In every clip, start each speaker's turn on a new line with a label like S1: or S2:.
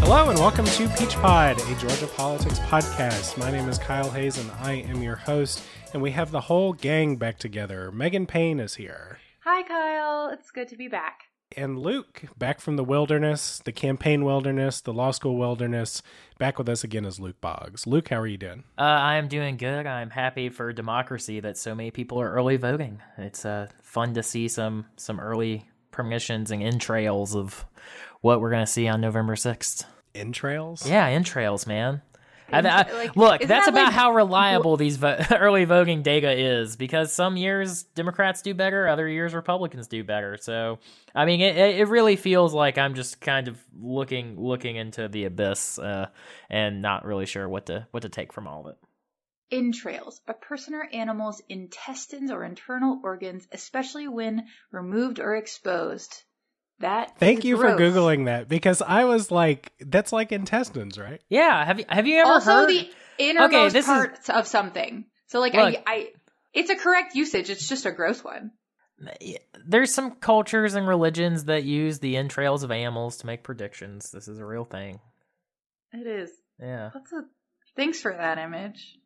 S1: Hello and welcome to Peach Pod, a Georgia politics podcast. My name is Kyle Hayes and I am your host, and we have the whole gang back together. Megan Payne is here.
S2: Hi, Kyle. It's good to be back.
S1: And Luke, back from the wilderness, the campaign wilderness, the law school wilderness. Back with us again is Luke Boggs. Luke, how are you doing?
S3: Uh, I am doing good. I'm happy for democracy that so many people are early voting. It's uh, fun to see some some early permissions and entrails of what we're going to see on November 6th.
S1: Entrails?
S3: Yeah, entrails, man. I, I,
S2: like,
S3: look, that's
S2: that
S3: about
S2: like
S3: how reliable these vo- early voting data is because some years Democrats do better, other years Republicans do better. So, I mean, it, it really feels like I'm just kind of looking looking into the abyss uh, and not really sure what to what to take from all of it.
S2: Entrails, a person or animal's intestines or internal organs, especially when removed or exposed. That
S1: Thank
S2: is
S1: you for. Googling that because I was like, that's like intestines, right?
S3: Yeah, have you have you ever
S2: Also,
S3: heard?
S2: the innermost
S3: this is-
S2: parts of something. So, like,
S3: Look.
S2: I, I, it's a correct usage. It's just a gross one.
S3: There's some cultures and religions that use the entrails of animals to make predictions. This is a real thing.
S2: It is.
S3: Yeah,
S2: That's a. Thanks for that image.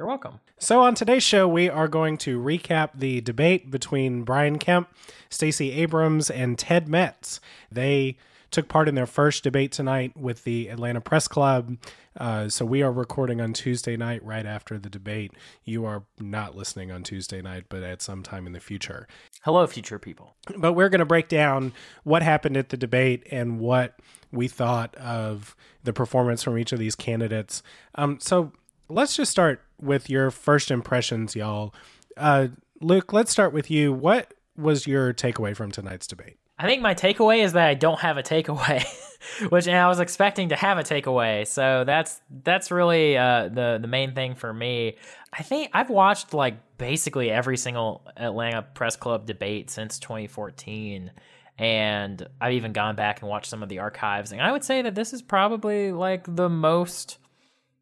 S3: You're welcome.
S1: So on today's show, we are going to recap the debate between Brian Kemp, Stacey Abrams, and Ted Metz. They took part in their first debate tonight with the Atlanta Press Club. Uh, so we are recording on Tuesday night right after the debate. You are not listening on Tuesday night, but at some time in the future.
S3: Hello, future people.
S1: But we're going to break down what happened at the debate and what we thought of the performance from each of these candidates. Um, so let's just start with your first impressions, y'all. Uh, Luke, let's start with you. What was your takeaway from tonight's debate?
S3: I think my takeaway is that I don't have a takeaway, which I was expecting to have a takeaway. So that's that's really uh, the the main thing for me. I think I've watched like basically every single Atlanta Press Club debate since 2014, and I've even gone back and watched some of the archives. And I would say that this is probably like the most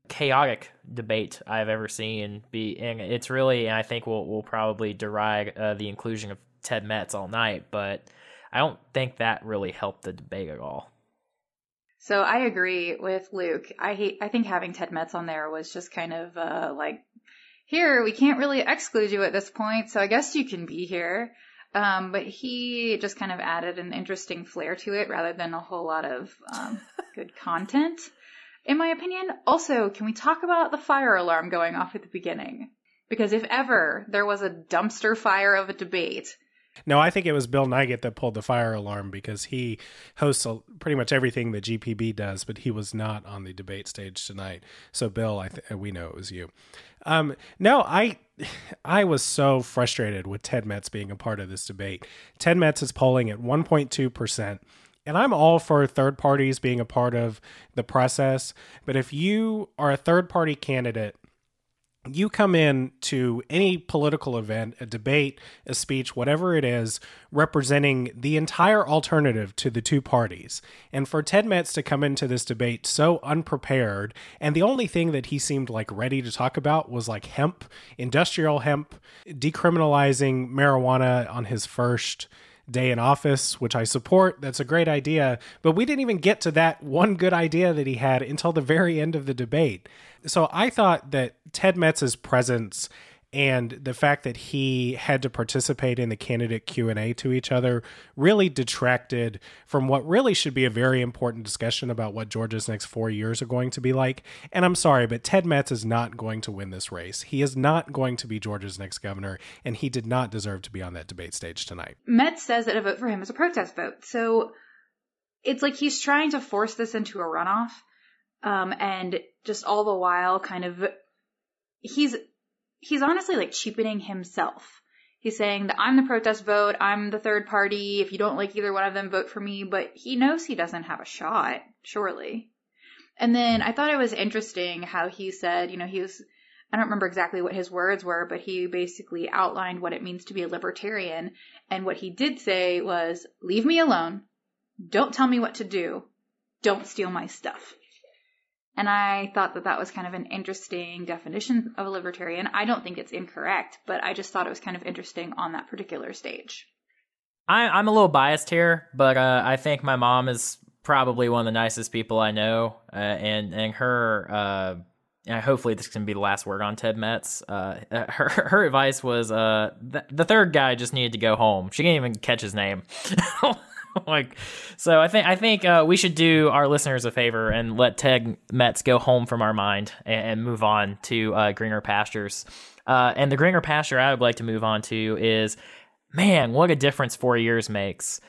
S3: chaotic debate I've ever seen. Be and it's really, and I think we'll we'll probably deride uh, the inclusion of Ted Metz all night, but I don't think that really helped the debate at all.
S2: So I agree with Luke. I hate. I think having Ted Metz on there was just kind of uh, like, here we can't really exclude you at this point, so I guess you can be here. Um, but he just kind of added an interesting flair to it rather than a whole lot of um, good content, in my opinion. Also, can we talk about the fire alarm going off at the beginning? Because if ever there was a dumpster fire of a debate,
S1: No, I think it was Bill Nigut that pulled the fire alarm because he hosts a, pretty much everything that GPB does, but he was not on the debate stage tonight. So, Bill, I th- we know it was you. Um, no, I I was so frustrated with Ted Metz being a part of this debate. Ted Metz is polling at 1.2 percent. And I'm all for third parties being a part of the process. But if you are a third party candidate you come in to any political event, a debate, a speech, whatever it is, representing the entire alternative to the two parties. And for Ted Metz to come into this debate so unprepared, and the only thing that he seemed like ready to talk about was like hemp, industrial hemp, decriminalizing marijuana on his first day in office, which I support. That's a great idea. But we didn't even get to that one good idea that he had until the very end of the debate. So I thought that Ted Metz's presence and the fact that he had to participate in the candidate Q&A to each other really detracted from what really should be a very important discussion about what Georgia's next 4 years are going to be like. And I'm sorry, but Ted Metz is not going to win this race. He is not going to be Georgia's next governor and he did not deserve to be on that debate stage tonight.
S2: Metz says that a vote for him is a protest vote. So it's like he's trying to force this into a runoff. Um, and just all the while kind of, he's, he's honestly like cheapening himself. He's saying that I'm the protest vote, I'm the third party, if you don't like either one of them, vote for me, but he knows he doesn't have a shot, surely. And then I thought it was interesting how he said, you know, he was, I don't remember exactly what his words were, but he basically outlined what it means to be a libertarian. And what he did say was, leave me alone. Don't tell me what to do. Don't steal my stuff. And I thought that that was kind of an interesting definition of a libertarian. I don't think it's incorrect, but I just thought it was kind of interesting on that particular stage.
S3: I, am a little biased here, but uh, I think my mom is probably one of the nicest people I know, uh, and and her. Uh, and hopefully this can be the last word on Ted Metz. Uh, her her advice was uh, th- the third guy just needed to go home. She can't even catch his name. like, so I think I think uh, we should do our listeners a favor and let Ted Metz go home from our mind and, and move on to uh, greener pastures. Uh, and the greener pasture I would like to move on to is, man, what a difference four years makes.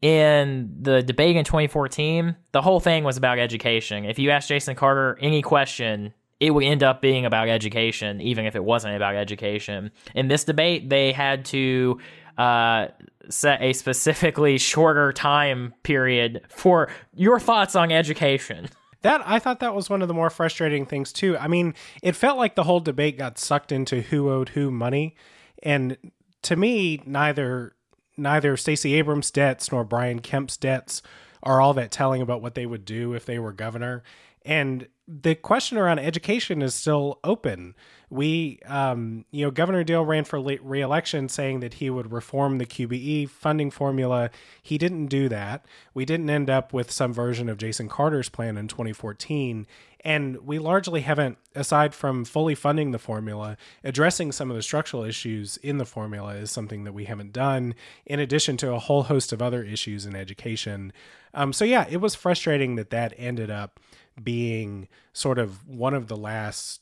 S3: In the debate in 2014, the whole thing was about education. If you ask Jason Carter any question, it would end up being about education, even if it wasn't about education. In this debate, they had to uh, set a specifically shorter time period for your thoughts on education.
S1: That I thought that was one of the more frustrating things too. I mean, it felt like the whole debate got sucked into who owed who money, and to me, neither neither Stacey Abrams' debts nor Brian Kemp's debts are all that telling about what they would do if they were governor. And the question around education is still open. We, um, you know, Governor Deal ran for re-election saying that he would reform the QBE funding formula. He didn't do that. We didn't end up with some version of Jason Carter's plan in 2014. And we largely haven't, aside from fully funding the formula, addressing some of the structural issues in the formula is something that we haven't done, in addition to a whole host of other issues in education. Um, so, yeah, it was frustrating that that ended up being sort of one of the last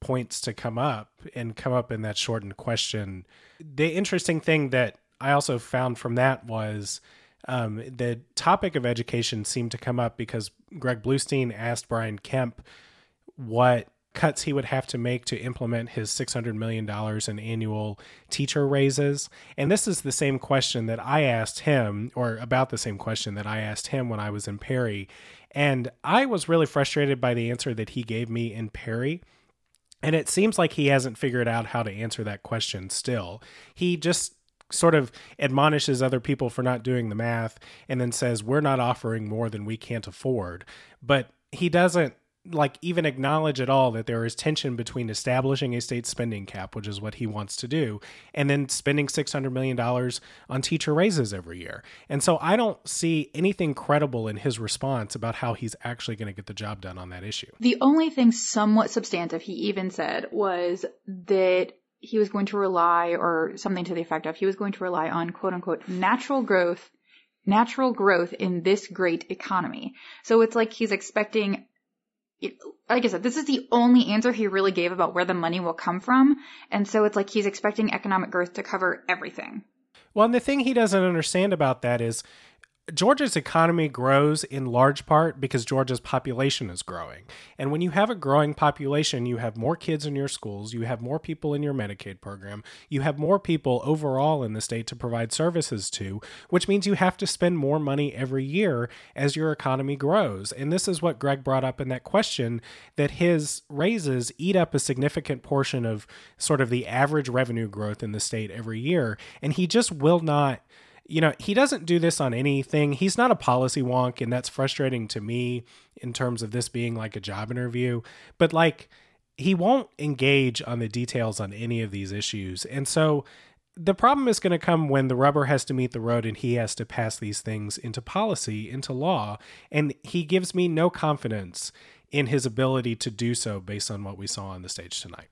S1: points to come up and come up in that shortened question. The interesting thing that I also found from that was um, the topic of education seemed to come up because Greg Bluestein asked Brian Kemp what cuts he would have to make to implement his $600 million in annual teacher raises. And this is the same question that I asked him, or about the same question that I asked him when I was in Perry. And I was really frustrated by the answer that he gave me in Perry. And it seems like he hasn't figured out how to answer that question still. He just sort of admonishes other people for not doing the math and then says, We're not offering more than we can't afford. But he doesn't like even acknowledge at all that there is tension between establishing a state spending cap, which is what he wants to do, and then spending $600 million on teacher raises every year. And so I don't see anything credible in his response about how he's actually going to get the job done on that issue.
S2: The only thing somewhat substantive he even said was that he was going to rely, or something to the effect of, he was going to rely on quote unquote natural growth natural growth in this great economy. So it's like he's expecting like I said, this is the only answer he really gave about where the money will come from. And so it's like he's expecting economic growth to cover everything.
S1: Well, and the thing he doesn't understand about that is Georgia's economy grows in large part because Georgia's population is growing. And when you have a growing population, you have more kids in your schools, you have more people in your Medicaid program, you have more people overall in the state to provide services to, which means you have to spend more money every year as your economy grows. And this is what Greg brought up in that question that his raises eat up a significant portion of sort of the average revenue growth in the state every year. And he just will not you know, he doesn't do this on anything. He's not a policy wonk, and that's frustrating to me in terms of this being like a job interview. But like, he won't engage on the details on any of these issues. And so the problem is going to come when the rubber has to meet the road and he has to pass these things into policy, into law. And he gives me no confidence in his ability to do so based on what we saw on the stage tonight.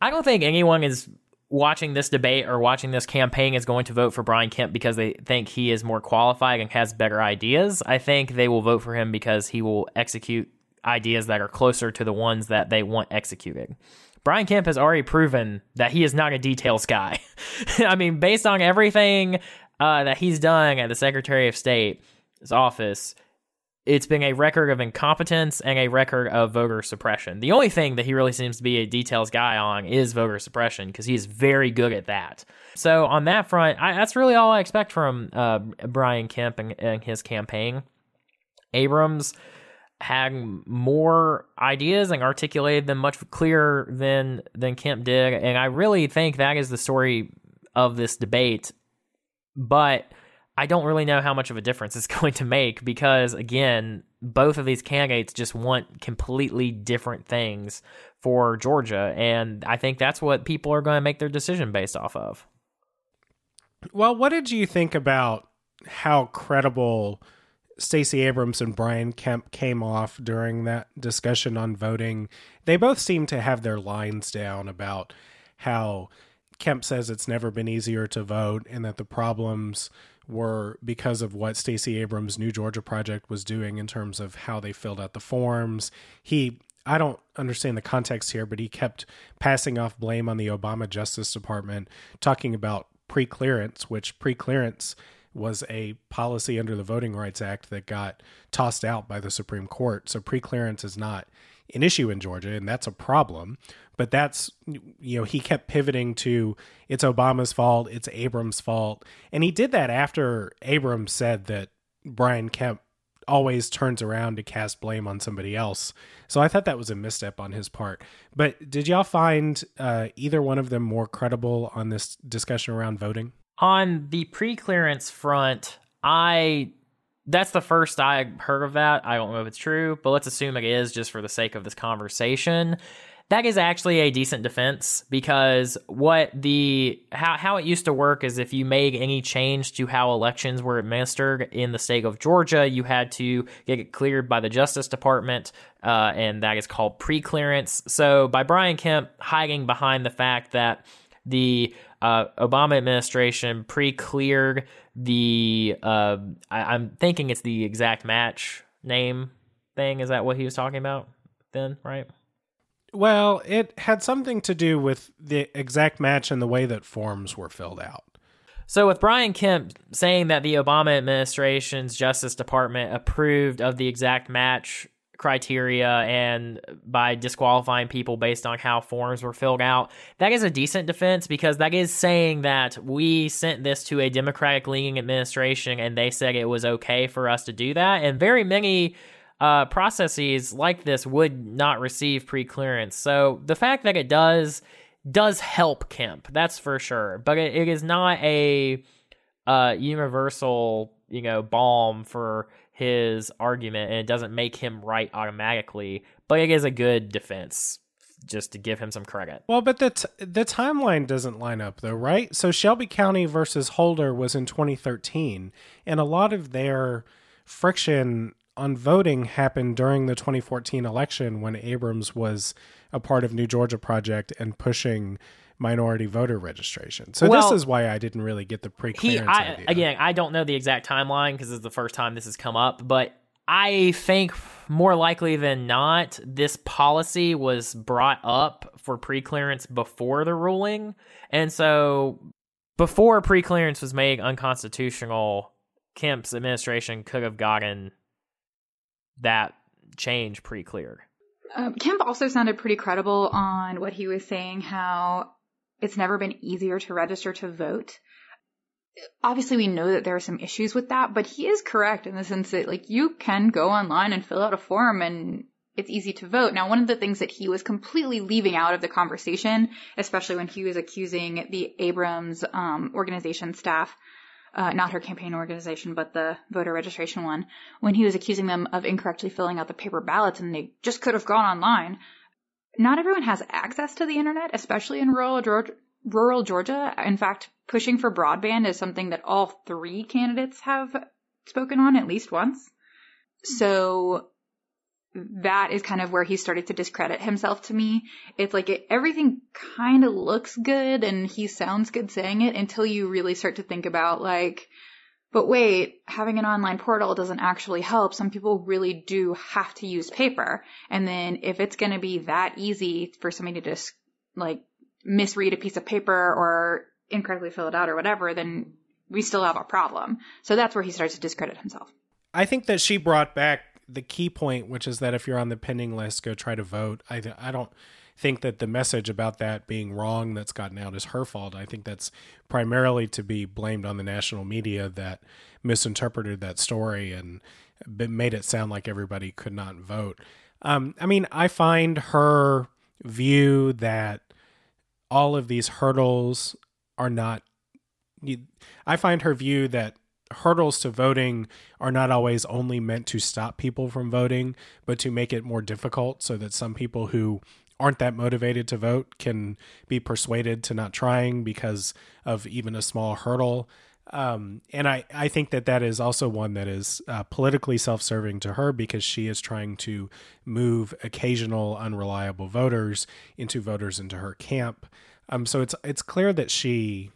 S3: I don't think anyone is watching this debate or watching this campaign is going to vote for Brian Kemp because they think he is more qualified and has better ideas. I think they will vote for him because he will execute ideas that are closer to the ones that they want executed. Brian Kemp has already proven that he is not a details guy. I mean, based on everything uh, that he's done at the Secretary of State's office, it's been a record of incompetence and a record of voter suppression. The only thing that he really seems to be a details guy on is voter suppression because he's very good at that. So on that front, I, that's really all I expect from uh, Brian Kemp and, and his campaign. Abrams had more ideas and articulated them much clearer than than Kemp did, and I really think that is the story of this debate. But I don't really know how much of a difference it's going to make because, again, both of these candidates just want completely different things for Georgia. And I think that's what people are going to make their decision based off of.
S1: Well, what did you think about how credible Stacey Abrams and Brian Kemp came off during that discussion on voting? They both seem to have their lines down about how Kemp says it's never been easier to vote and that the problems were because of what Stacey Abrams' New Georgia Project was doing in terms of how they filled out the forms. He I don't understand the context here, but he kept passing off blame on the Obama Justice Department, talking about pre-clearance, which pre-clearance was a policy under the Voting Rights Act that got tossed out by the Supreme Court. So pre-clearance is not an issue in Georgia, and that's a problem. But that's you know he kept pivoting to it's Obama's fault, it's Abrams' fault, and he did that after Abrams said that Brian Kemp always turns around to cast blame on somebody else. So I thought that was a misstep on his part. But did y'all find uh, either one of them more credible on this discussion around voting?
S3: On the pre-clearance front, I that's the first I heard of that. I don't know if it's true, but let's assume it is just for the sake of this conversation. That is actually a decent defense because what the how how it used to work is if you made any change to how elections were administered in the state of Georgia, you had to get it cleared by the Justice Department, uh, and that is called pre-clearance. So by Brian Kemp hiding behind the fact that the uh, Obama administration pre-cleared the uh, I, am thinking it's the exact match name thing. Is that what he was talking about then? Right.
S1: Well, it had something to do with the exact match and the way that forms were filled out.
S3: So, with Brian Kemp saying that the Obama administration's Justice Department approved of the exact match criteria and by disqualifying people based on how forms were filled out. That is a decent defense because that is saying that we sent this to a Democratic leaning administration and they said it was okay for us to do that. And very many uh, processes like this would not receive pre clearance. So the fact that it does does help Kemp, that's for sure. But it, it is not a uh, universal, you know, balm for his argument and it doesn't make him right automatically, but it is a good defense just to give him some credit.
S1: Well, but the t- the timeline doesn't line up though, right? So Shelby County versus Holder was in 2013, and a lot of their friction on voting happened during the 2014 election when Abrams was a part of New Georgia Project and pushing minority voter registration. So well, this is why I didn't really get the pre-clearance
S3: he, I, idea. Again, I don't know the exact timeline because it's the first time this has come up, but I think more likely than not, this policy was brought up for pre-clearance before the ruling, and so before pre-clearance was made unconstitutional, Kemp's administration could have gotten that change pre-cleared.
S2: Um, Kemp also sounded pretty credible on what he was saying, how it's never been easier to register to vote. Obviously, we know that there are some issues with that, but he is correct in the sense that, like, you can go online and fill out a form and it's easy to vote. Now, one of the things that he was completely leaving out of the conversation, especially when he was accusing the Abrams um, organization staff, uh, not her campaign organization, but the voter registration one, when he was accusing them of incorrectly filling out the paper ballots and they just could have gone online not everyone has access to the internet, especially in rural Georgia. Rural Georgia. In fact, pushing for broadband is something that all three candidates have spoken on at least once. So that is kind of where he started to discredit himself to me. It's like it, everything kind of looks good and he sounds good saying it until you really start to think about like, but wait, having an online portal doesn't actually help. Some people really do have to use paper. And then if it's going to be that easy for somebody to just like misread a piece of paper or incorrectly fill it out or whatever, then we still have a problem. So that's where he starts to discredit himself.
S1: I think that she brought back the key point, which is that if you're on the pending list, go try to vote. I I don't think that the message about that being wrong that's gotten out is her fault. I think that's primarily to be blamed on the national media that misinterpreted that story and made it sound like everybody could not vote. Um, I mean, I find her view that all of these hurdles are not. I find her view that hurdles to voting are not always only meant to stop people from voting, but to make it more difficult so that some people who aren't that motivated to vote can be persuaded to not trying because of even a small hurdle. Um, and I, I think that that is also one that is uh, politically self serving to her because she is trying to move occasional unreliable voters into voters into her camp. Um, so it's it's clear that she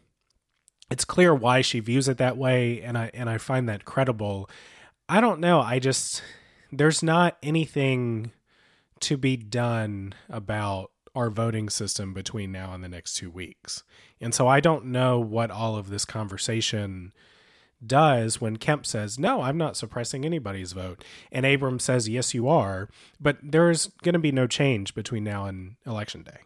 S1: it's clear why she views it that way, and I and I find that credible. I don't know. I just there's not anything to be done about our voting system between now and the next two weeks. And so I don't know what all of this conversation does when Kemp says, No, I'm not suppressing anybody's vote. And Abrams says, Yes, you are. But there's going to be no change between now and election day.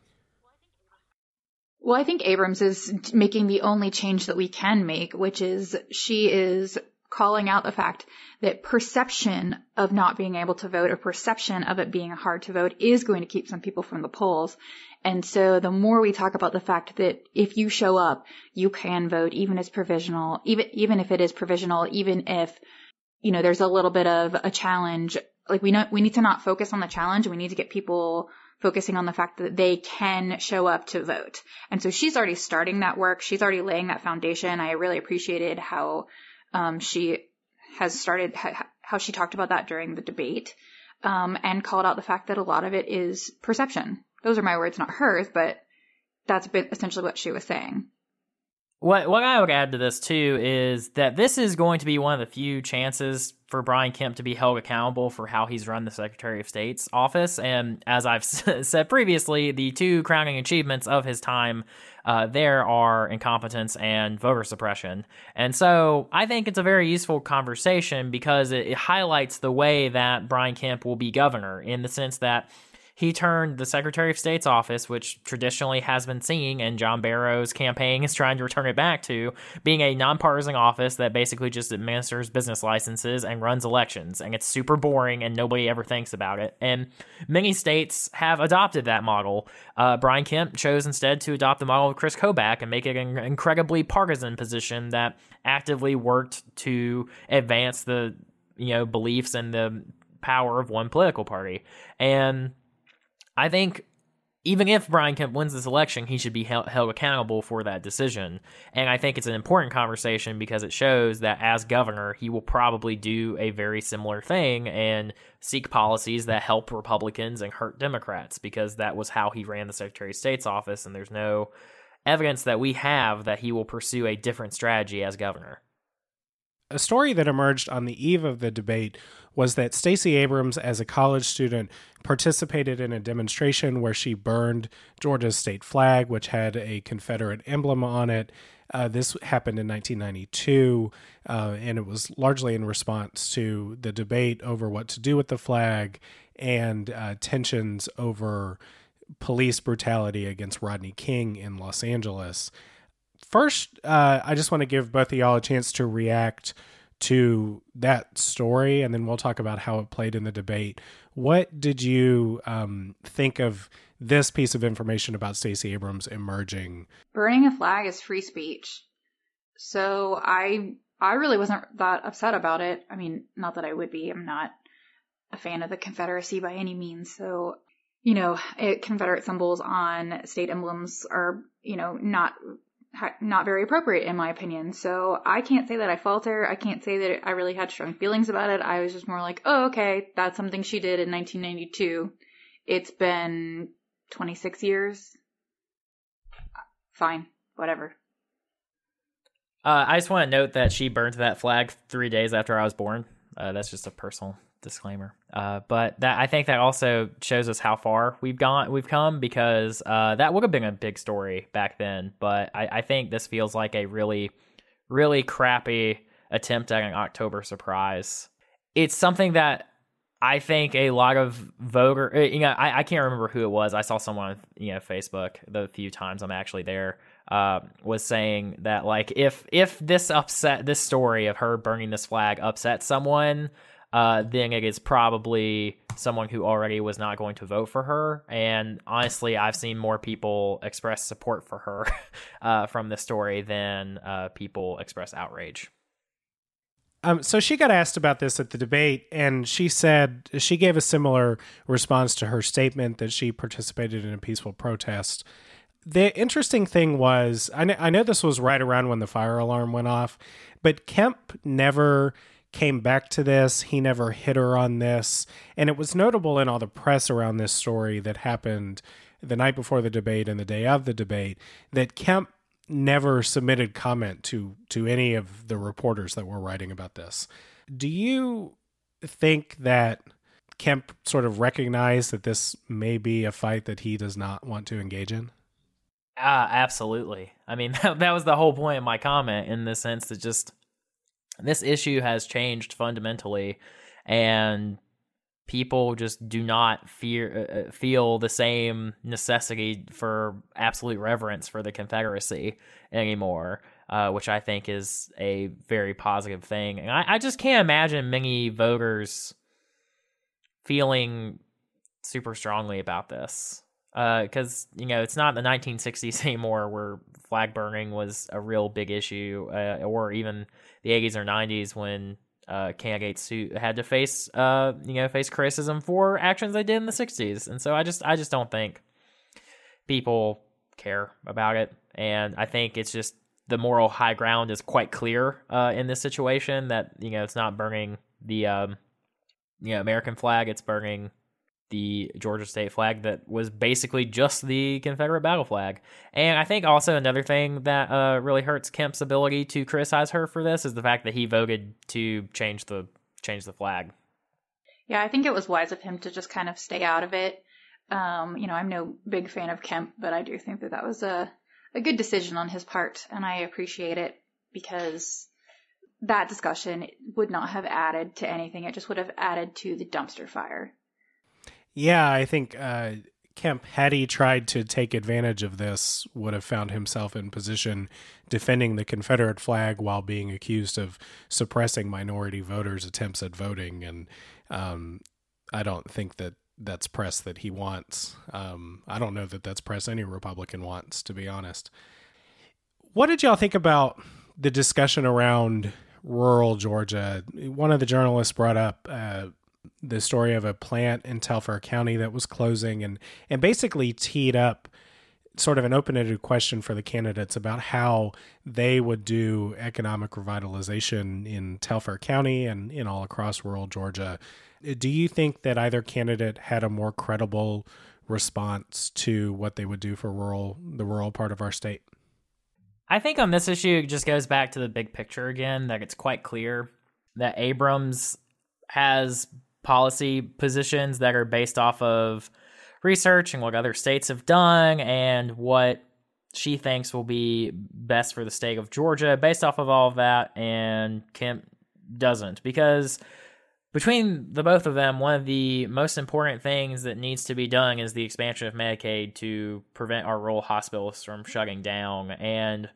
S2: Well, I think Abrams is making the only change that we can make, which is she is calling out the fact that perception of not being able to vote or perception of it being hard to vote is going to keep some people from the polls. And so the more we talk about the fact that if you show up, you can vote, even as provisional, even, even if it is provisional, even if, you know, there's a little bit of a challenge, like we know, we need to not focus on the challenge. We need to get people focusing on the fact that they can show up to vote. And so she's already starting that work. She's already laying that foundation. I really appreciated how um, she has started how she talked about that during the debate um, and called out the fact that a lot of it is perception. Those are my words, not hers, but that's essentially what she was saying.
S3: What what I would add to this too is that this is going to be one of the few chances for Brian Kemp to be held accountable for how he's run the Secretary of State's office. And as I've said previously, the two crowning achievements of his time uh, there are incompetence and voter suppression. And so I think it's a very useful conversation because it, it highlights the way that Brian Kemp will be governor in the sense that he turned the Secretary of State's office, which traditionally has been seen, and John Barrow's campaign is trying to return it back to, being a nonpartisan office that basically just administers business licenses and runs elections. And it's super boring and nobody ever thinks about it. And many states have adopted that model. Uh, Brian Kemp chose instead to adopt the model of Chris Kobach and make it an incredibly partisan position that actively worked to advance the you know beliefs and the power of one political party. And I think even if Brian Kemp wins this election, he should be held, held, accountable for that decision. And I think it's an important conversation because it shows that as governor, he will probably do a very similar thing and seek policies that help Republicans and hurt Democrats because that was how he ran the Secretary of State's office. And there's no evidence that we have that he will pursue a different strategy as governor.
S1: A story that emerged on the eve of the debate was that Stacey Abrams, as a college student, participated in a demonstration where she burned Georgia's state flag, which had a Confederate emblem on it. Uh, this happened in 1992, uh, and it was largely in response to the debate over what to do with the flag and uh, tensions over police brutality against Rodney King in Los Angeles. First, uh, I just want to give both of y'all a chance to react to that story, and then we'll talk about how it played in the debate. What did you um, think of this piece of information about Stacey Abrams emerging?
S2: Burning a flag is free speech, so I I really wasn't that upset about it. I mean, not that I would be. I'm not a fan of the Confederacy by any means. So, you know, it, Confederate symbols on state emblems are, you know, not not very appropriate in my opinion. So I can't say that I falter. I can't say that I really had strong feelings about it. I was just more like, oh, okay, that's something she did in 1992. It's been 26 years. Fine, whatever.
S3: Uh, I just want to note that she burned that flag three days after I was born. Uh, that's just a personal disclaimer. Uh, but that I think that also shows us how far we've gone, we've come because uh, that would have been a big story back then. But I, I, think this feels like a really, really crappy attempt at an October surprise. It's something that I think a lot of voter, uh, you know, I, I can't remember who it was. I saw someone, you know, Facebook the few times I'm actually there. Uh, was saying that like if if this upset this story of her burning this flag upset someone uh, then it is probably someone who already was not going to vote for her. And honestly, I've seen more people express support for her uh, from the story than uh, people express outrage.
S1: Um, so she got asked about this at the debate, and she said she gave a similar response to her statement that she participated in a peaceful protest. The interesting thing was, I know, I know this was right around when the fire alarm went off, but Kemp never came back to this. He never hit her on this. And it was notable in all the press around this story that happened the night before the debate and the day of the debate that Kemp never submitted comment to to any of the reporters that were writing about this. Do you think that Kemp sort of recognized that this may be a fight that he does not want to engage in?
S3: Uh, absolutely. I mean, that, that was the whole point of my comment in the sense that just this issue has changed fundamentally and people just do not fear uh, uh, feel the same necessity for absolute reverence for the Confederacy anymore, uh, which I think is a very positive thing. And I, I just can't imagine many voters feeling super strongly about this because uh, you know it's not the 1960s anymore where flag burning was a real big issue, uh, or even the 80s or 90s when uh, candidates who had to face uh, you know face criticism for actions they did in the 60s, and so I just I just don't think people care about it, and I think it's just the moral high ground is quite clear uh, in this situation that you know it's not burning the um, you know American flag, it's burning the Georgia state flag that was basically just the Confederate battle flag. And I think also another thing that uh, really hurts Kemp's ability to criticize her for this is the fact that he voted to change the change the flag.
S2: Yeah, I think it was wise of him to just kind of stay out of it. Um, you know, I'm no big fan of Kemp, but I do think that that was a a good decision on his part, and I appreciate it because that discussion would not have added to anything. It just would have added to the dumpster fire.
S1: Yeah, I think uh, Kemp, had he tried to take advantage of this, would have found himself in position defending the Confederate flag while being accused of suppressing minority voters' attempts at voting. And um, I don't think that that's press that he wants. Um, I don't know that that's press any Republican wants, to be honest. What did y'all think about the discussion around rural Georgia? One of the journalists brought up uh, the story of a plant in Telfair County that was closing and and basically teed up sort of an open-ended question for the candidates about how they would do economic revitalization in Telfair County and in all across rural Georgia. Do you think that either candidate had a more credible response to what they would do for rural the rural part of our state?
S3: I think on this issue it just goes back to the big picture again that it's quite clear that Abrams has policy positions that are based off of research and what other states have done and what she thinks will be best for the state of Georgia based off of all of that and Kemp doesn't. Because between the both of them one of the most important things that needs to be done is the expansion of Medicaid to prevent our rural hospitals from shutting down. And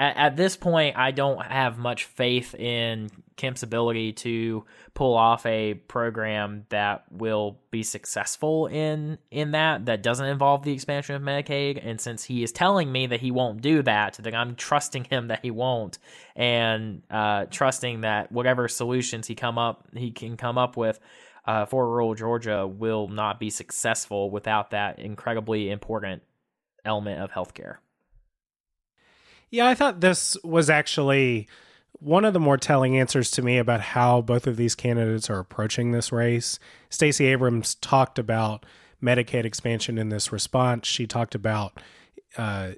S3: at, at this point, I don't have much faith in Kemp's ability to pull off a program that will be successful in in that that doesn't involve the expansion of Medicaid. And since he is telling me that he won't do that, then I'm trusting him that he won't, and uh, trusting that whatever solutions he come up he can come up with. Uh, for rural Georgia will not be successful without that incredibly important element of healthcare.
S1: Yeah, I thought this was actually one of the more telling answers to me about how both of these candidates are approaching this race. Stacey Abrams talked about Medicaid expansion in this response. She talked about uh,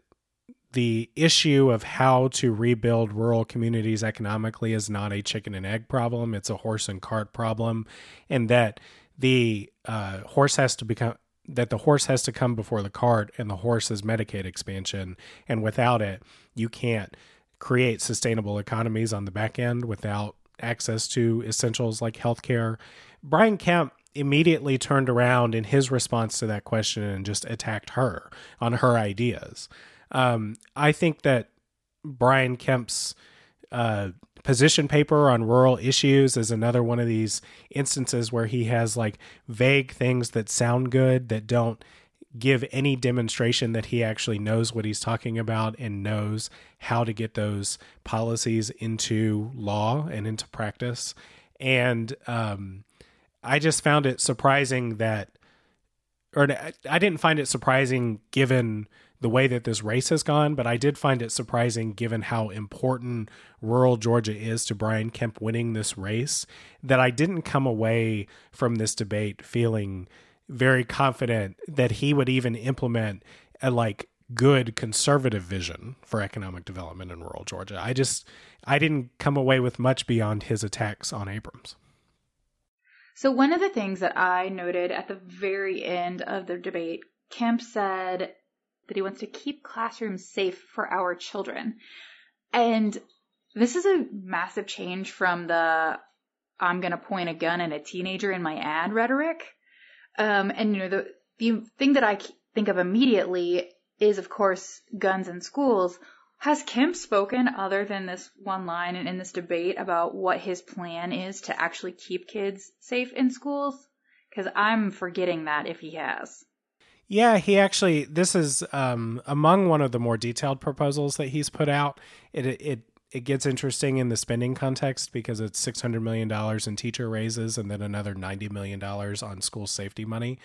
S1: the issue of how to rebuild rural communities economically is not a chicken and egg problem; it's a horse and cart problem, and that the uh, horse has to become that the horse has to come before the cart and the horse is Medicaid expansion. And without it, you can't create sustainable economies on the back end without access to essentials like healthcare. Brian Kemp immediately turned around in his response to that question and just attacked her on her ideas. Um, I think that Brian Kemp's uh, position paper on rural issues is another one of these instances where he has like vague things that sound good that don't give any demonstration that he actually knows what he's talking about and knows how to get those policies into law and into practice. And um, I just found it surprising that, or I didn't find it surprising given the way that this race has gone, but I did find it surprising given how important rural Georgia is to Brian Kemp winning this race that I didn't come away from this debate feeling very confident that he would even implement a like good conservative vision for economic development in rural Georgia. I just I didn't come away with much beyond his attacks on Abrams.
S2: So one of the things that I noted at the very end of the debate, Kemp said that he wants to keep classrooms safe for our children. And this is a massive change from the I'm going to point a gun at a teenager in my ad rhetoric. Um, and you know, the, the thing that I think of immediately is, of course, guns in schools. Has Kemp spoken other than this one line and in this debate about what his plan is to actually keep kids safe in schools? Because I'm forgetting that if he has.
S1: Yeah, he actually. This is um, among one of the more detailed proposals that he's put out. It it it gets interesting in the spending context because it's six hundred million dollars in teacher raises and then another ninety million dollars on school safety money.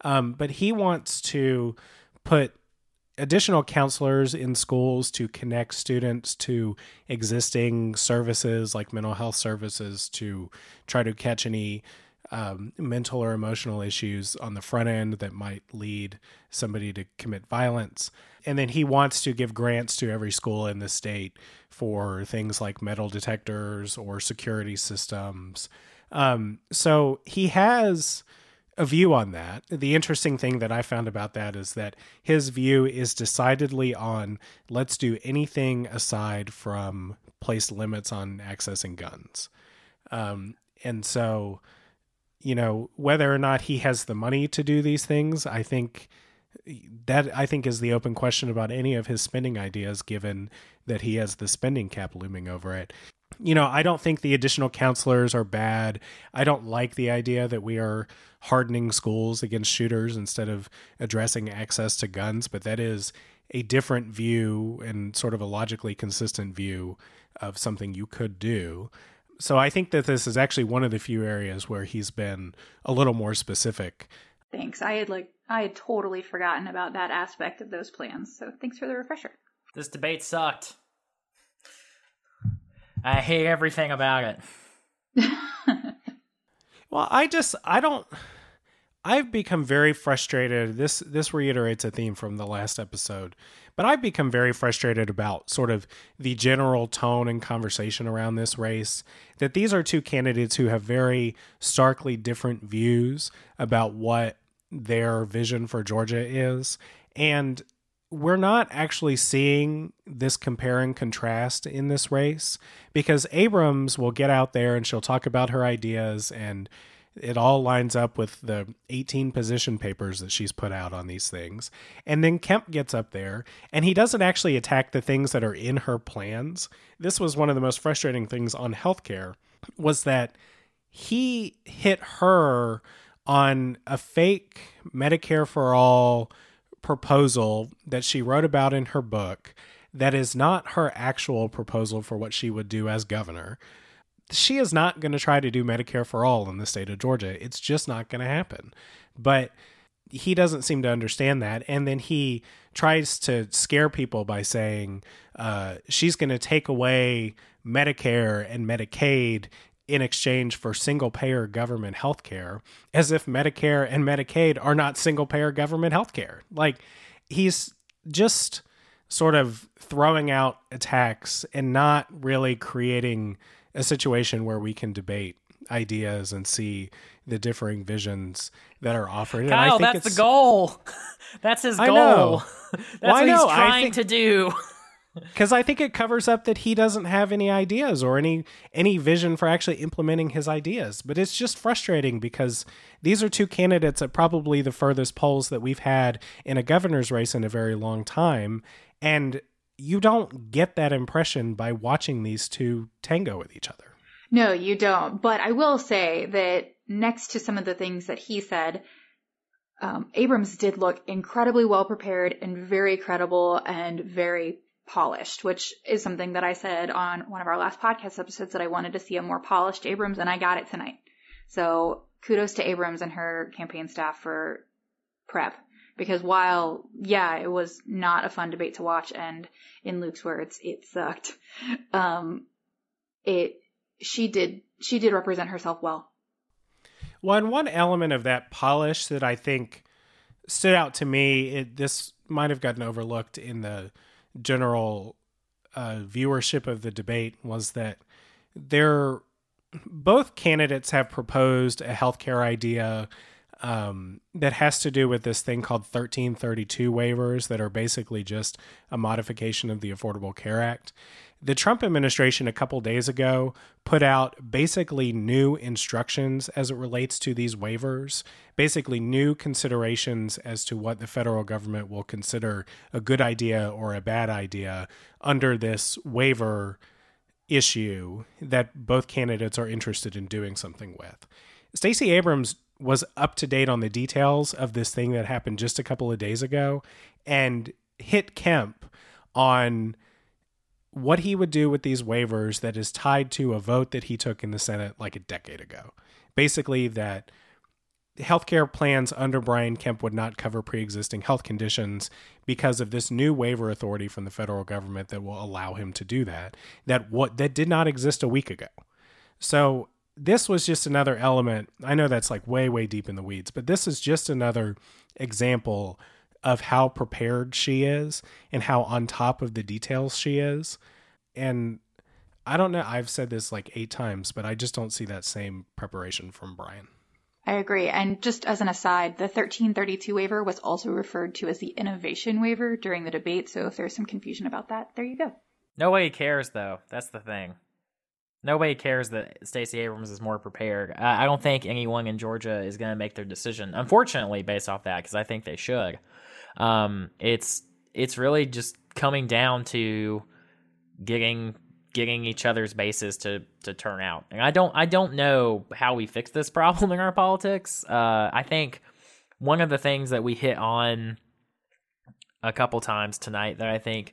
S1: Um, but he wants to put additional counselors in schools to connect students to existing services like mental health services to try to catch any um, mental or emotional issues on the front end that might lead somebody to commit violence. And then he wants to give grants to every school in the state for things like metal detectors or security systems. Um, so he has a view on that. The interesting thing that I found about that is that his view is decidedly on let's do anything aside from place limits on accessing guns. Um, and so you know whether or not he has the money to do these things i think that i think is the open question about any of his spending ideas given that he has the spending cap looming over it. You know i don't think the additional counselors are bad. I don't like the idea that we are hardening schools against shooters instead of addressing access to guns but that is a different view and sort of a logically consistent view of something you could do so I think that this is actually one of the few areas where he's been a little more specific.
S2: Thanks. I had like I had totally forgotten about that aspect of those plans. So thanks for the refresher.
S3: This debate sucked. I hate everything about it.
S1: well, I just I don't I've become very frustrated. This this reiterates a theme from the last episode but I've become very frustrated about sort of the general tone and conversation around this race. That these are two candidates who have very starkly different views about what their vision for Georgia is. And we're not actually seeing this compare and contrast in this race because Abrams will get out there and she'll talk about her ideas and it all lines up with the 18 position papers that she's put out on these things. And then Kemp gets up there and he doesn't actually attack the things that are in her plans. This was one of the most frustrating things on healthcare was that he hit her on a fake Medicare for all proposal that she wrote about in her book that is not her actual proposal for what she would do as governor she is not going to try to do Medicare for all in the state of Georgia. It's just not going to happen. But he doesn't seem to understand that. And then he tries to scare people by saying uh, she's going to take away Medicare and Medicaid in exchange for single payer government health care, as if Medicare and Medicaid are not single payer government health care. Like he's just sort of throwing out attacks and not really creating a situation where we can debate ideas and see the differing visions that are offered.
S3: Kyle, that's the goal. that's his goal. that's well, what he's trying think, to do.
S1: Because I think it covers up that he doesn't have any ideas or any any vision for actually implementing his ideas. But it's just frustrating because these are two candidates at probably the furthest poles that we've had in a governor's race in a very long time, and you don't get that impression by watching these two tango with each other.
S2: No, you don't. But I will say that next to some of the things that he said, um, Abrams did look incredibly well prepared and very credible and very polished, which is something that I said on one of our last podcast episodes that I wanted to see a more polished Abrams, and I got it tonight. So kudos to Abrams and her campaign staff for prep. Because while, yeah, it was not a fun debate to watch, and in Luke's words, it sucked. Um, it, she did, she did represent herself well.
S1: Well, and one element of that polish that I think stood out to me, it, this might have gotten overlooked in the general uh, viewership of the debate, was that there both candidates have proposed a healthcare idea um, that has to do with this thing called 1332 waivers that are basically just a modification of the Affordable Care Act. The Trump administration a couple days ago put out basically new instructions as it relates to these waivers, basically new considerations as to what the federal government will consider a good idea or a bad idea under this waiver issue that both candidates are interested in doing something with. Stacey Abrams was up to date on the details of this thing that happened just a couple of days ago and hit Kemp on what he would do with these waivers that is tied to a vote that he took in the Senate like a decade ago. Basically, that healthcare plans under Brian Kemp would not cover pre existing health conditions because of this new waiver authority from the federal government that will allow him to do that. That what that did not exist a week ago. So this was just another element. I know that's like way, way deep in the weeds, but this is just another example of how prepared she is and how on top of the details she is. And I don't know, I've said this like eight times, but I just don't see that same preparation from Brian.
S2: I agree. And just as an aside, the 1332 waiver was also referred to as the innovation waiver during the debate. So if there's some confusion about that, there you go.
S3: No way he cares, though. That's the thing. Nobody cares that Stacey Abrams is more prepared. I don't think anyone in Georgia is going to make their decision, unfortunately, based off that, because I think they should. Um, it's it's really just coming down to getting getting each other's bases to to turn out. And I don't I don't know how we fix this problem in our politics. Uh, I think one of the things that we hit on a couple times tonight that I think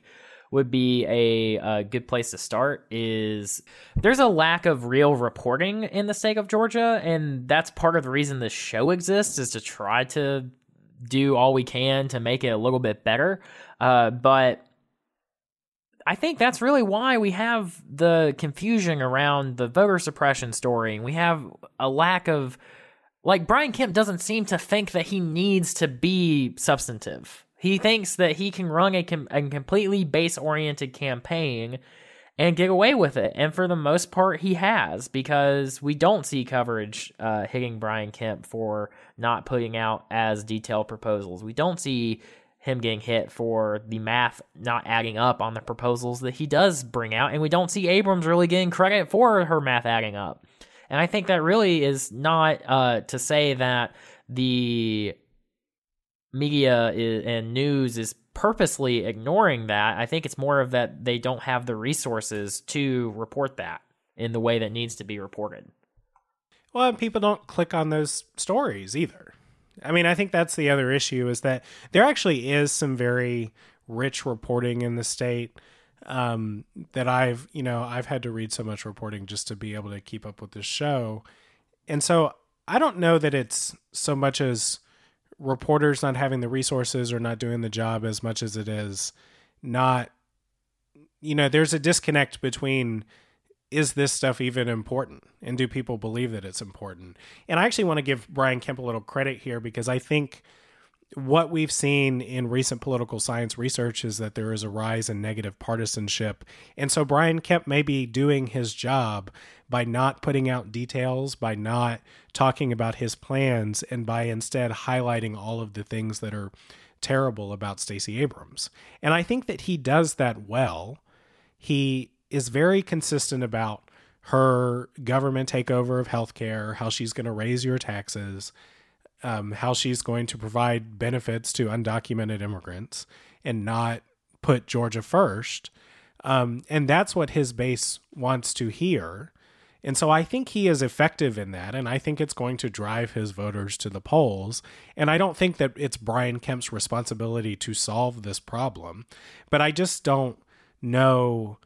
S3: would be a, a, good place to start is there's a lack of real reporting in the state of Georgia, and that's part of the reason this show exists is to try to do all we can to make it a little bit better. Uh, but I think that's really why we have the confusion around the voter suppression story. And we have a lack of, like, Brian Kemp doesn't seem to think that he needs to be substantive. He thinks that he can run a, com- a completely base oriented campaign and get away with it. And for the most part, he has because we don't see coverage uh, hitting Brian Kemp for not putting out as detailed proposals. We don't see him getting hit for the math not adding up on the proposals that he does bring out. And we don't see Abrams really getting credit for her math adding up. And I think that really is not uh, to say that the media is, and news is purposely ignoring that. I think it's more of that they don't have the resources to report that in the way that needs to be reported.
S1: Well, people don't click on those stories either. I mean, I think that's the other issue is that there actually is some very rich reporting in the state um, that I've, you know, I've had to read so much reporting just to be able to keep up with this show. And so I don't know that it's so much as reporters not having the resources or not doing the job as much as it is not, you know, there's a disconnect between is this stuff even important? And do people believe that it's important? And I actually want to give Brian Kemp a little credit here because I think what we've seen in recent political science research is that there is a rise in negative partisanship. And so Brian Kemp may be doing his job by not putting out details, by not talking about his plans, and by instead highlighting all of the things that are terrible about Stacey Abrams. And I think that he does that well. He is very consistent about her government takeover of healthcare, how she's going to raise your taxes, um, how she's going to provide benefits to undocumented immigrants and not put Georgia first. Um, and that's what his base wants to hear. And so I think he is effective in that. And I think it's going to drive his voters to the polls. And I don't think that it's Brian Kemp's responsibility to solve this problem. But I just don't know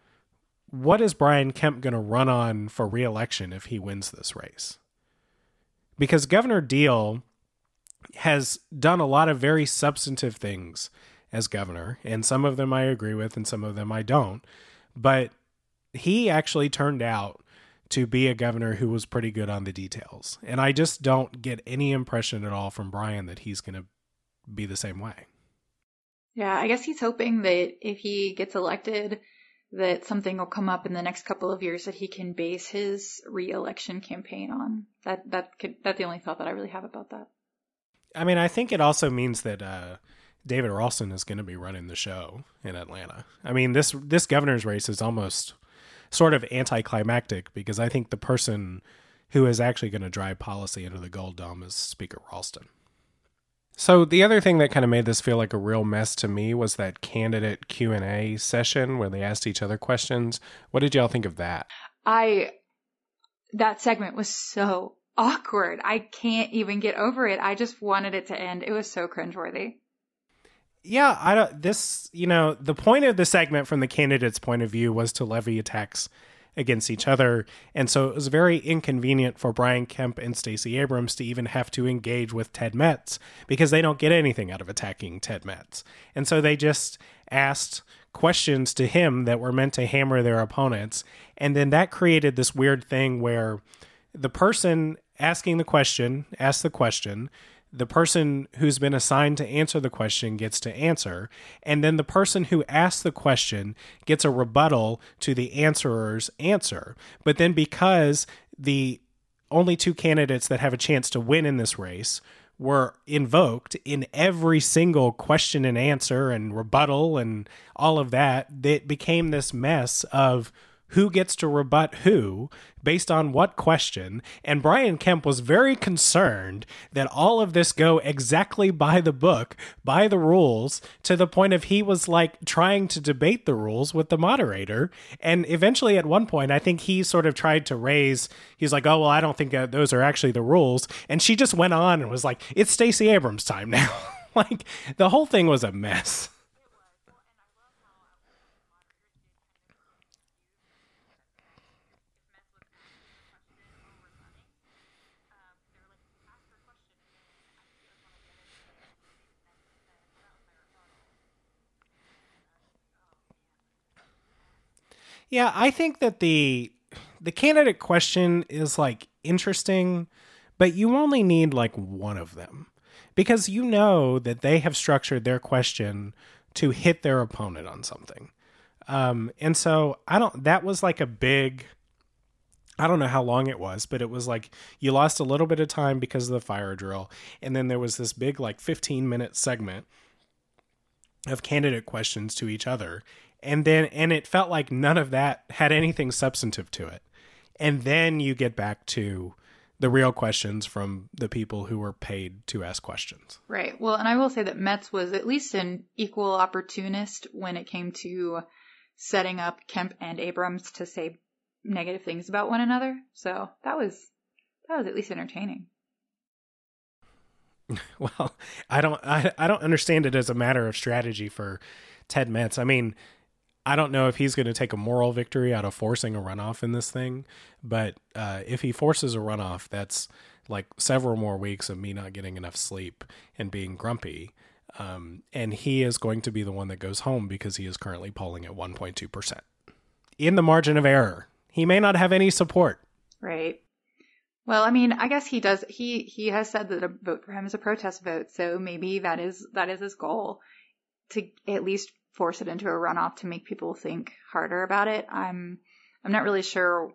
S1: what is Brian Kemp going to run on for reelection if he wins this race? Because Governor Deal has done a lot of very substantive things as governor, and some of them I agree with and some of them I don't. But he actually turned out to be a governor who was pretty good on the details. And I just don't get any impression at all from Brian that he's going to be the same way.
S2: Yeah, I guess he's hoping that if he gets elected, that something will come up in the next couple of years that he can base his re-election campaign on. That that could that's the only thought that I really have about that.
S1: I mean, I think it also means that uh, David Ralston is going to be running the show in Atlanta. I mean, this this governor's race is almost sort of anticlimactic because I think the person who is actually going to drive policy into the gold dome is Speaker Ralston. So the other thing that kind of made this feel like a real mess to me was that candidate Q&A session where they asked each other questions. What did y'all think of that?
S2: I that segment was so awkward. I can't even get over it. I just wanted it to end. It was so cringeworthy.
S1: Yeah, I don't this, you know, the point of the segment from the candidate's point of view was to levy attacks against each other. And so it was very inconvenient for Brian Kemp and Stacey Abrams to even have to engage with Ted Metz because they don't get anything out of attacking Ted Metz. And so they just asked questions to him that were meant to hammer their opponents. And then that created this weird thing where the person asking the question asks the question the person who's been assigned to answer the question gets to answer, and then the person who asks the question gets a rebuttal to the answerer's answer. But then because the only two candidates that have a chance to win in this race were invoked in every single question and answer and rebuttal and all of that, it became this mess of who gets to rebut who based on what question. And Brian Kemp was very concerned that all of this go exactly by the book, by the rules, to the point of he was like trying to debate the rules with the moderator. And eventually, at one point, I think he sort of tried to raise, he's like, oh, well, I don't think those are actually the rules. And she just went on and was like, it's Stacey Abrams' time now. like, the whole thing was a mess. Yeah, I think that the the candidate question is like interesting, but you only need like one of them because you know that they have structured their question to hit their opponent on something. Um, and so I don't, that was like a big, I don't know how long it was, but it was like you lost a little bit of time because of the fire drill. And then there was this big, like 15 minute segment of candidate questions to each other and then and it felt like none of that had anything substantive to it. And then you get back to the real questions from the people who were paid to ask questions.
S2: Right. Well and i will say that metz was at least an equal opportunist when it came to setting up kemp and abrams to say negative things about one another. So that was that was at least entertaining.
S1: Well i don't I, I don't understand it as a matter of strategy for ted metz. I mean I don't know if he's going to take a moral victory out of forcing a runoff in this thing, but uh, if he forces a runoff, that's like several more weeks of me not getting enough sleep and being grumpy. Um, and he is going to be the one that goes home because he is currently polling at 1.2%. In the margin of error, he may not have any support.
S2: Right. Well, I mean, I guess he does. He he has said that a vote for him is a protest vote, so maybe that is that is his goal to at least force it into a runoff to make people think harder about it. I'm I'm not really sure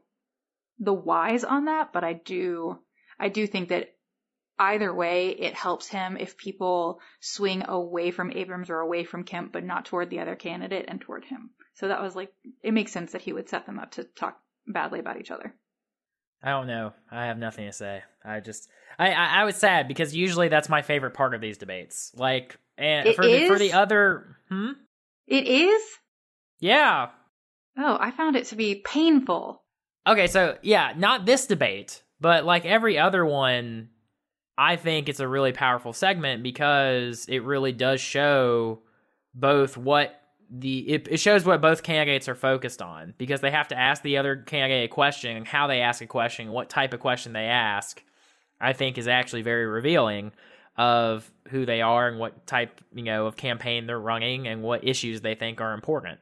S2: the whys on that, but I do I do think that either way it helps him if people swing away from Abrams or away from Kemp, but not toward the other candidate and toward him. So that was like it makes sense that he would set them up to talk badly about each other.
S3: I don't know. I have nothing to say. I just I I, I was sad because usually that's my favorite part of these debates. Like and
S2: It
S3: for the, for the other hmm?
S2: It is?
S3: Yeah.
S2: Oh, I found it to be painful.
S3: Okay, so yeah, not this debate, but like every other one, I think it's a really powerful segment because it really does show both what the it, it shows what both candidates are focused on because they have to ask the other candidate a question and how they ask a question, what type of question they ask, I think is actually very revealing of who they are and what type, you know, of campaign they're running and what issues they think are important.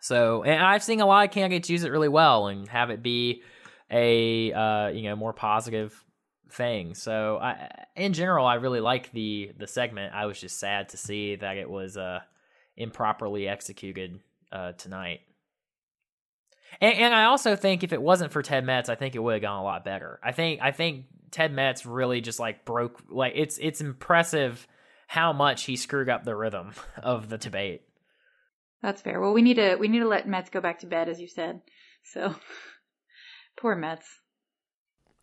S3: So, and I've seen a lot of candidates use it really well and have it be a uh, you know more positive thing. So, I, in general, I really like the the segment. I was just sad to see that it was uh, improperly executed uh, tonight. And, and I also think if it wasn't for Ted Metz, I think it would have gone a lot better. I think I think Ted Metz really just like broke like it's it's impressive how much he screwed up the rhythm of the debate.
S2: That's fair. Well, we need to we need to let Metz go back to bed, as you said. So, poor Metz.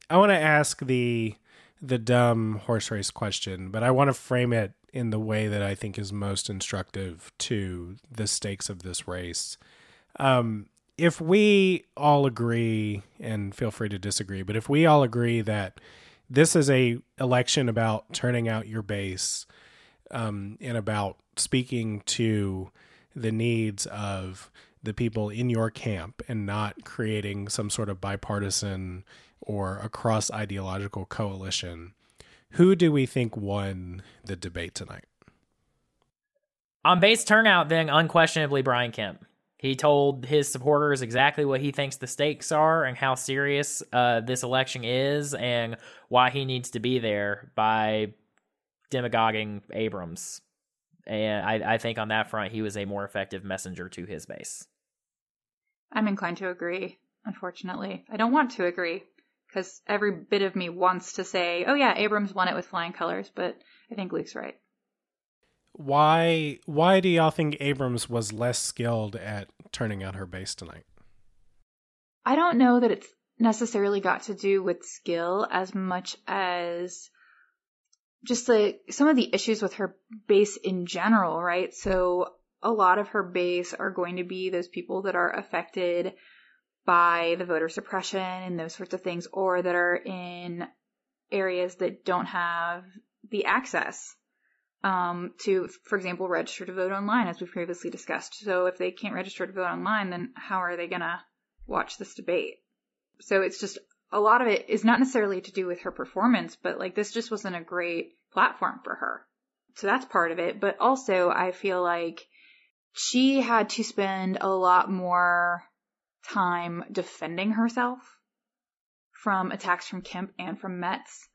S1: I want to ask the the dumb horse race question, but I want to frame it in the way that I think is most instructive to the stakes of this race. Um, if we all agree, and feel free to disagree, but if we all agree that this is a election about turning out your base um, and about speaking to the needs of the people in your camp and not creating some sort of bipartisan or a cross ideological coalition. Who do we think won the debate tonight?
S3: On base turnout, then unquestionably Brian Kemp. He told his supporters exactly what he thinks the stakes are and how serious uh, this election is and why he needs to be there by demagoguing Abrams and I, I think on that front he was a more effective messenger to his base.
S2: I'm inclined to agree. Unfortunately, I don't want to agree because every bit of me wants to say, "Oh yeah, Abrams won it with flying colors," but I think Luke's right.
S1: Why? Why do y'all think Abrams was less skilled at turning out her base tonight?
S2: I don't know that it's necessarily got to do with skill as much as just the some of the issues with her base in general, right? So a lot of her base are going to be those people that are affected by the voter suppression and those sorts of things, or that are in areas that don't have the access um, to, for example, register to vote online, as we previously discussed. So if they can't register to vote online, then how are they going to watch this debate? So it's just a lot of it is not necessarily to do with her performance, but like this just wasn't a great platform for her. So that's part of it. But also, I feel like she had to spend a lot more time defending herself from attacks from Kemp and from Metz.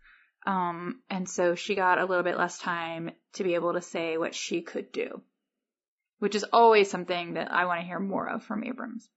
S2: Um, and so she got a little bit less time to be able to say what she could do, which is always something that I want to hear more of from Abrams.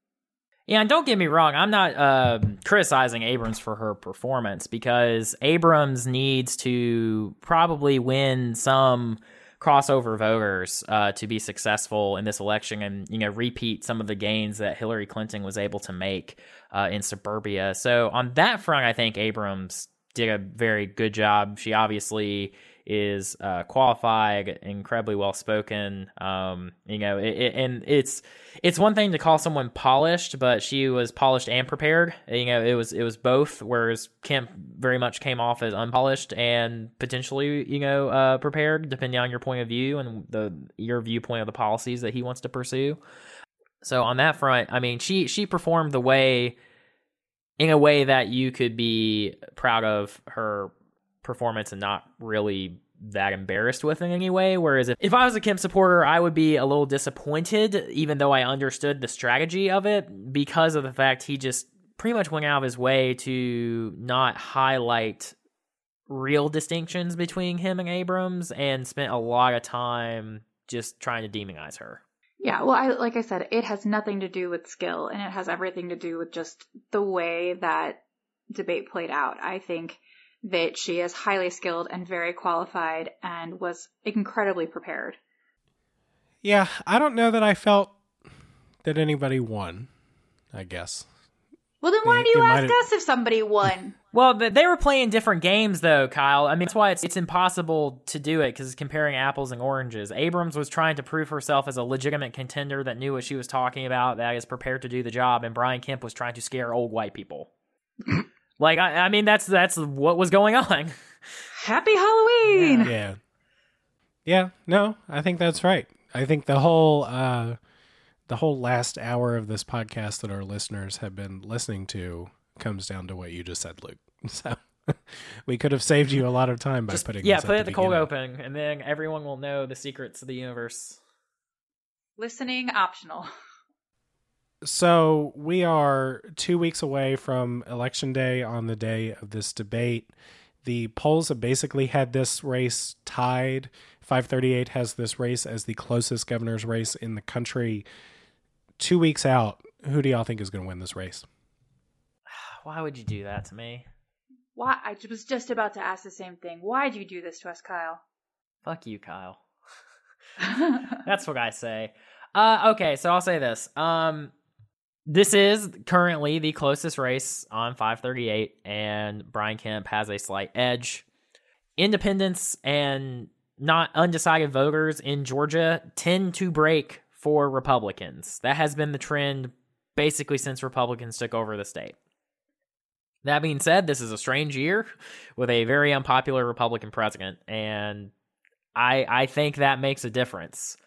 S3: Yeah, and don't get me wrong, I'm not uh, criticizing Abrams for her performance because Abrams needs to probably win some crossover voters uh, to be successful in this election and you know repeat some of the gains that Hillary Clinton was able to make uh, in suburbia. So on that front, I think Abrams did a very good job. She obviously is uh, qualified, incredibly well spoken. Um, you know, it, it, and it's it's one thing to call someone polished, but she was polished and prepared. You know, it was it was both. Whereas Kemp very much came off as unpolished and potentially, you know, uh, prepared, depending on your point of view and the your viewpoint of the policies that he wants to pursue. So on that front, I mean, she she performed the way in a way that you could be proud of her performance and not really that embarrassed with in any way. Whereas if, if I was a Kemp supporter, I would be a little disappointed, even though I understood the strategy of it, because of the fact he just pretty much went out of his way to not highlight real distinctions between him and Abrams and spent a lot of time just trying to demonize her.
S2: Yeah, well, I, like I said, it has nothing to do with skill and it has everything to do with just the way that debate played out. I think that she is highly skilled and very qualified and was incredibly prepared.
S1: Yeah, I don't know that I felt that anybody won, I guess.
S2: Well, then why
S1: It-
S2: do you ask us if somebody won?
S3: Well, they were playing different games, though, Kyle. I mean, that's why it's it's impossible to do it because it's comparing apples and oranges. Abrams was trying to prove herself as a legitimate contender that knew what she was talking about, that is prepared to do the job, and Brian Kemp was trying to scare old white people. like, I, I mean, that's that's what was going on.
S2: Happy Halloween!
S1: yeah yeah no i think that's right i think the whole uh the whole last hour of this podcast that our listeners have been listening to comes down to what you just said luke so we could have saved you a lot of time by
S3: Just
S1: putting
S3: yeah,
S1: this
S3: put it
S1: at
S3: at the
S1: the
S3: cold
S1: beginning.
S3: open, and then everyone will know the secrets of the universe.
S2: Listening optional.
S1: So we are two weeks away from election day on the day of this debate. The polls have basically had this race tied. 538 has this race as the closest governor's race in the country. Two weeks out, who do y'all think is going to win this race?
S3: Why would you do that to me?
S2: Why? I was just about to ask the same thing. Why'd you do this to us, Kyle?
S3: Fuck you, Kyle. That's what I say. Uh, okay, so I'll say this. Um, this is currently the closest race on 538, and Brian Kemp has a slight edge. Independents and not undecided voters in Georgia tend to break for Republicans. That has been the trend basically since Republicans took over the state. That being said, this is a strange year with a very unpopular Republican president, and I I think that makes a difference.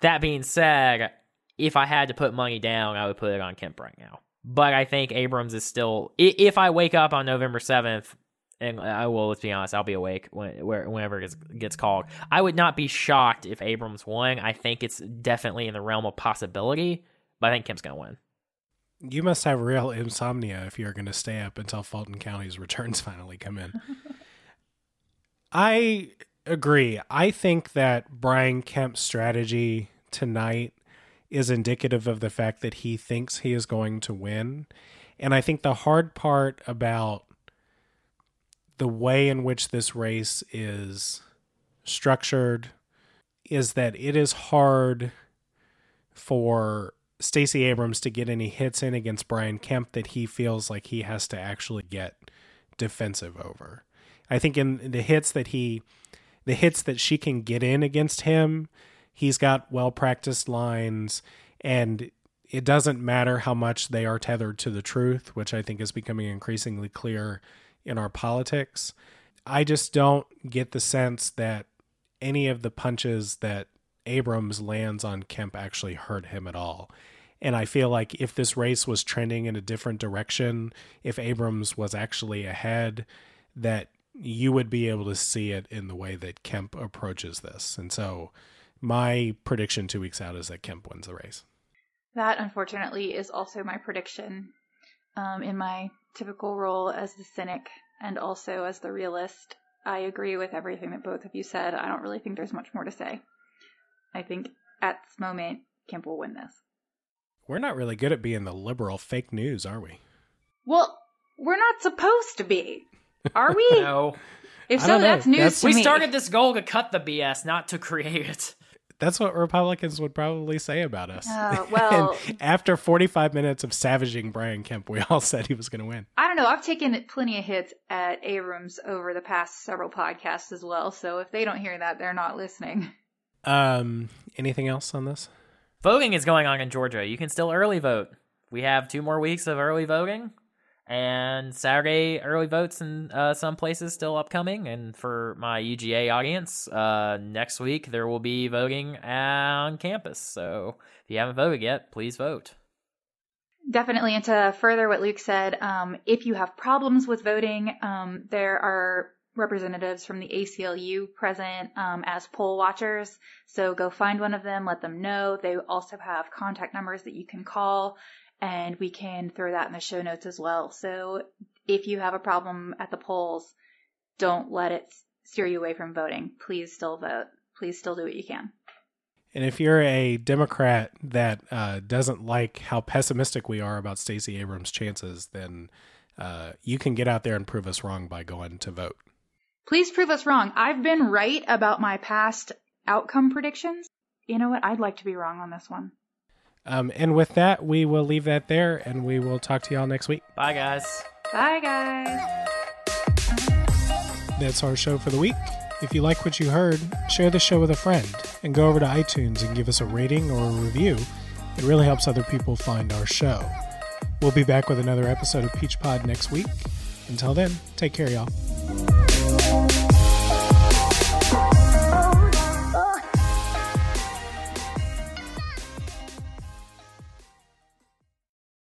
S3: That being said, if I had to put money down, I would put it on Kemp right now. But I think Abrams is still. If I wake up on November seventh, and I will, let's be honest, I'll be awake when, whenever it gets, gets called. I would not be shocked if Abrams won. I think it's definitely in the realm of possibility, but I think Kemp's gonna win.
S1: You must have real insomnia if you're going to stay up until Fulton County's returns finally come in. I agree. I think that Brian Kemp's strategy tonight is indicative of the fact that he thinks he is going to win. And I think the hard part about the way in which this race is structured is that it is hard for Stacey Abrams to get any hits in against Brian Kemp that he feels like he has to actually get defensive over. I think in the hits that he the hits that she can get in against him, he's got well practiced lines and it doesn't matter how much they are tethered to the truth, which I think is becoming increasingly clear in our politics. I just don't get the sense that any of the punches that Abrams lands on Kemp actually hurt him at all. And I feel like if this race was trending in a different direction, if Abrams was actually ahead, that you would be able to see it in the way that Kemp approaches this. And so my prediction two weeks out is that Kemp wins the race.
S2: That, unfortunately, is also my prediction um, in my typical role as the cynic and also as the realist. I agree with everything that both of you said. I don't really think there's much more to say. I think at this moment, Kemp will win this.
S1: We're not really good at being the liberal fake news, are we?
S2: Well, we're not supposed to be. Are we?
S3: No,
S2: If so, that's news
S1: That's-
S2: to
S3: we
S2: me.
S3: started this goal to cut the BS, not to create it.
S1: That's what Republicans would probably say about us.
S2: Oh, well-
S1: And after 45 minutes of savaging Brian Kemp, we all said he was going to win.
S2: I don't know. I've taken plenty of hits at Abrams over the past several podcasts as well. So if they don't hear that, they're not listening.
S1: Um, anything else on this?
S3: Voting is going on in Georgia. You can still early vote. We have two more weeks of early voting, and Saturday early votes in uh, some places still upcoming. And for my UGA audience, uh, next week there will be voting on campus. So if you haven't voted yet, please vote.
S2: Definitely. And to further what Luke said, um, if you have problems with voting, um, there are representatives from the ACLU present um, as poll watchers. So go find one of them, let them know. They also have contact numbers that you can call, and we can throw that in the show notes as well. So if you have a problem at the polls, don't let it steer you away from voting. Please still vote. Please still do what you can.
S1: And if you're a Democrat that uh, doesn't like how pessimistic we are about Stacey Abrams' chances, then uh, you can get out there and prove us wrong by going to vote.
S2: Please prove us wrong. I've been right about my past outcome predictions. You know what? I'd like to be wrong on this one.
S1: Um, and with that, we will leave that there and we will talk to y'all next week.
S3: Bye, guys.
S2: Bye, guys.
S1: That's our show for the week. If you like what you heard, share the show with a friend and go over to iTunes and give us a rating or a review. It really helps other people find our show. We'll be back with another episode of Peach Pod next week. Until then, take care, y'all.